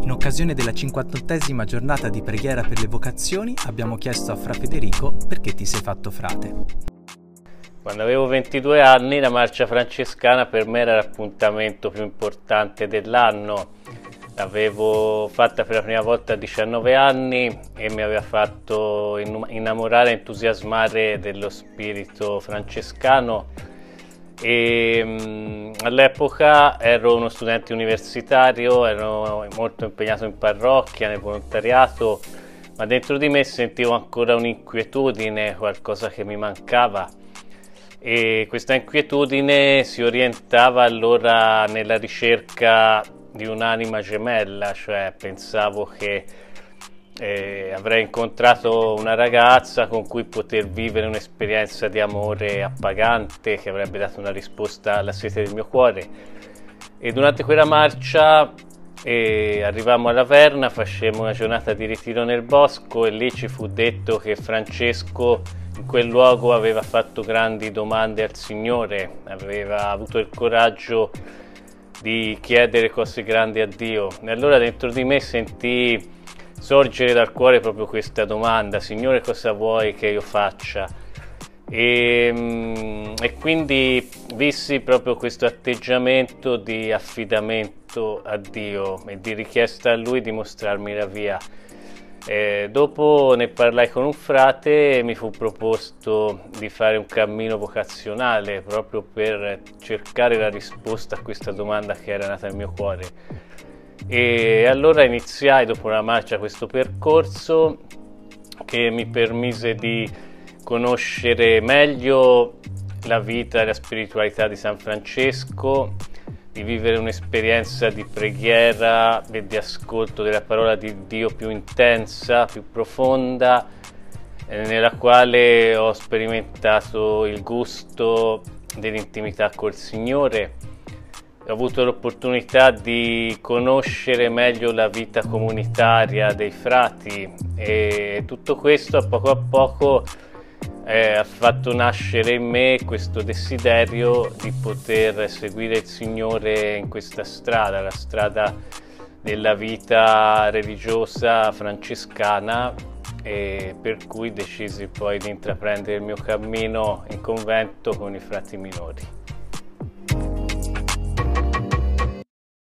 In occasione della 58esima giornata di preghiera per le vocazioni abbiamo chiesto a Fra Federico perché ti sei fatto frate. Quando avevo 22 anni la marcia francescana per me era l'appuntamento più importante dell'anno. L'avevo fatta per la prima volta a 19 anni e mi aveva fatto innamorare e entusiasmare dello spirito francescano e um, all'epoca ero uno studente universitario, ero molto impegnato in parrocchia, nel volontariato, ma dentro di me sentivo ancora un'inquietudine, qualcosa che mi mancava. E questa inquietudine si orientava allora nella ricerca di un'anima gemella, cioè pensavo che eh, avrei incontrato una ragazza con cui poter vivere un'esperienza di amore appagante che avrebbe dato una risposta alla sete del mio cuore. E durante quella marcia eh, arrivammo alla Verna, facemmo una giornata di ritiro nel bosco e lì ci fu detto che Francesco in quel luogo aveva fatto grandi domande al Signore, aveva avuto il coraggio di chiedere cose grandi a Dio. E allora dentro di me sentii sorgere dal cuore proprio questa domanda, Signore cosa vuoi che io faccia? E, mm, e, quindi vissi proprio questo atteggiamento di affidamento a Dio e di richiesta a Lui di mostrarmi la via. E dopo ne parlai con un frate e mi fu proposto di fare un cammino vocazionale proprio per cercare la risposta a questa domanda che era nata nel mio cuore. E allora iniziai dopo la marcia questo percorso che mi permise di conoscere meglio la vita e la spiritualità di San Francesco, di vivere un'esperienza di preghiera e di ascolto della parola di Dio più intensa, più profonda, eh, nella quale ho sperimentato il gusto dell'intimità col Signore ho avuto l'opportunità di conoscere meglio la vita comunitaria dei frati e tutto questo a poco a poco eh, ha fatto nascere in me questo desiderio di poter seguire il Signore in questa strada, la strada della vita religiosa francescana per cui decisi poi di intraprendere il mio cammino in convento con i frati minori.